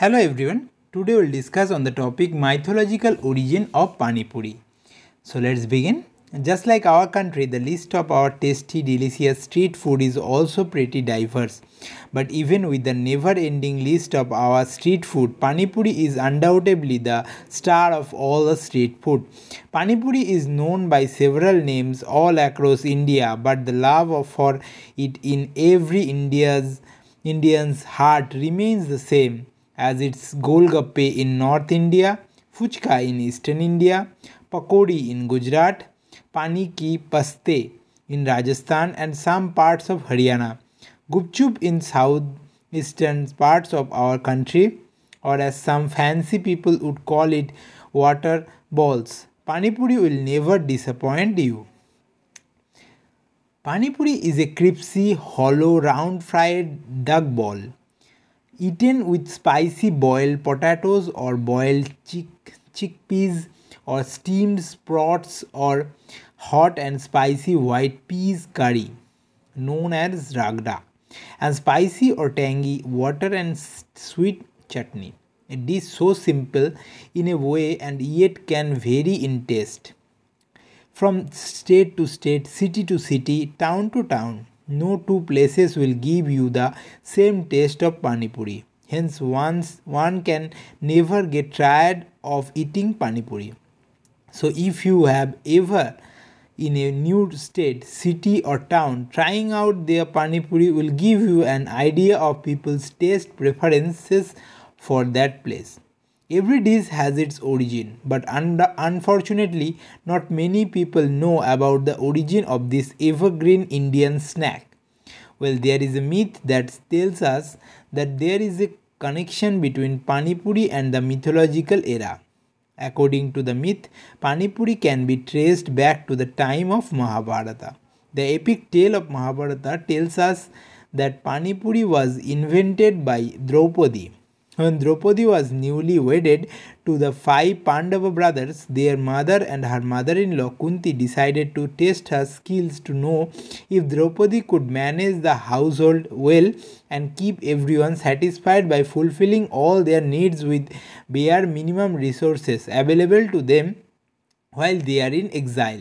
Hello everyone. Today we'll discuss on the topic mythological origin of Pani Puri. So let's begin. Just like our country, the list of our tasty, delicious street food is also pretty diverse. But even with the never ending list of our street food, Pani Puri is undoubtedly the star of all the street food. Pani Puri is known by several names all across India, but the love for it in every India's Indian's heart remains the same as its Golgappe in North India, Fuchka in Eastern India, Pakodi in Gujarat, Pani Ki Patashe in Rajasthan and some parts of Haryana, Gupchup in southeastern parts of our country, or as some fancy people would call it, water balls. Pani Puri will never disappoint you. Pani Puri is a crispy, hollow, round fried duck ball eaten with spicy boiled potatoes or boiled chick- chickpeas or steamed sprouts or hot and spicy white peas curry known as ragda and spicy or tangy water and sweet chutney. A dish so simple in a way and yet can vary in taste. From state to state city to city town to town no two places will give you the same taste of pani puri. Hence, once one can never get tired of eating pani puri. So, if you have ever in a new state, city, or town, trying out their pani puri will give you an idea of people's taste preferences for that place. Every dish has its origin, but un- unfortunately, not many people know about the origin of this evergreen Indian snack. Well, there is a myth that tells us that there is a connection between Pani Puri and the mythological era. According to the myth, Pani Puri can be traced back to the time of Mahabharata. The epic tale of Mahabharata tells us that Pani Puri was invented by Draupadi when Draupadi was newly wedded to the five Pandava brothers, their mother and her mother in law Kunti decided to test her skills to know if Draupadi could manage the household well and keep everyone satisfied by fulfilling all their needs with bare minimum resources available to them while they are in exile.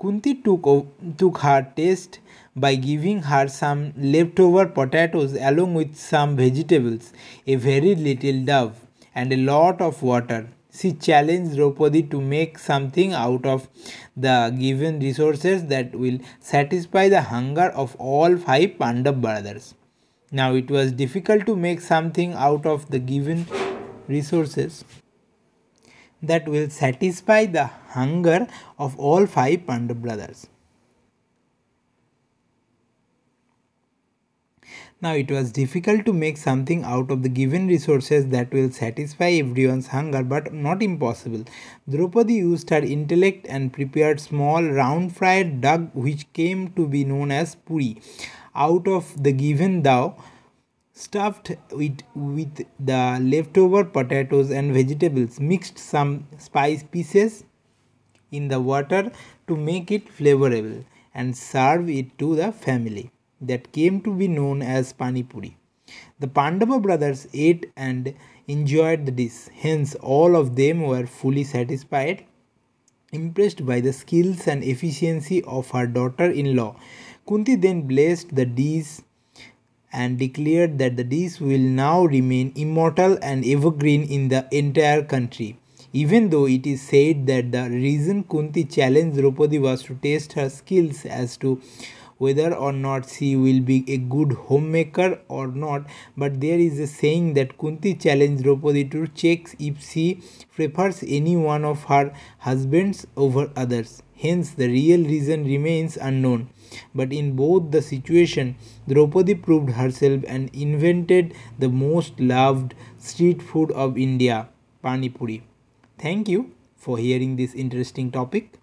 Kunti took, took her test by giving her some leftover potatoes along with some vegetables, a very little dove, and a lot of water. She challenged Draupadi to make something out of the given resources that will satisfy the hunger of all five Pandav brothers. Now it was difficult to make something out of the given resources that will satisfy the hunger of all five Pandav brothers. Now it was difficult to make something out of the given resources that will satisfy everyone's hunger but not impossible. Draupadi used her intellect and prepared small round fried duck which came to be known as puri out of the given dough stuffed it with the leftover potatoes and vegetables mixed some spice pieces in the water to make it flavorable and serve it to the family that came to be known as Pani Puri. The Pandava brothers ate and enjoyed the dish, hence, all of them were fully satisfied. Impressed by the skills and efficiency of her daughter in law, Kunti then blessed the dish and declared that the dish will now remain immortal and evergreen in the entire country. Even though it is said that the reason Kunti challenged Draupadi was to test her skills as to whether or not she will be a good homemaker or not but there is a saying that kunti challenged draupadi to check if she prefers any one of her husbands over others. Hence the real reason remains unknown. But in both the situation draupadi proved herself and invented the most loved street food of india pani puri. Thank you for hearing this interesting topic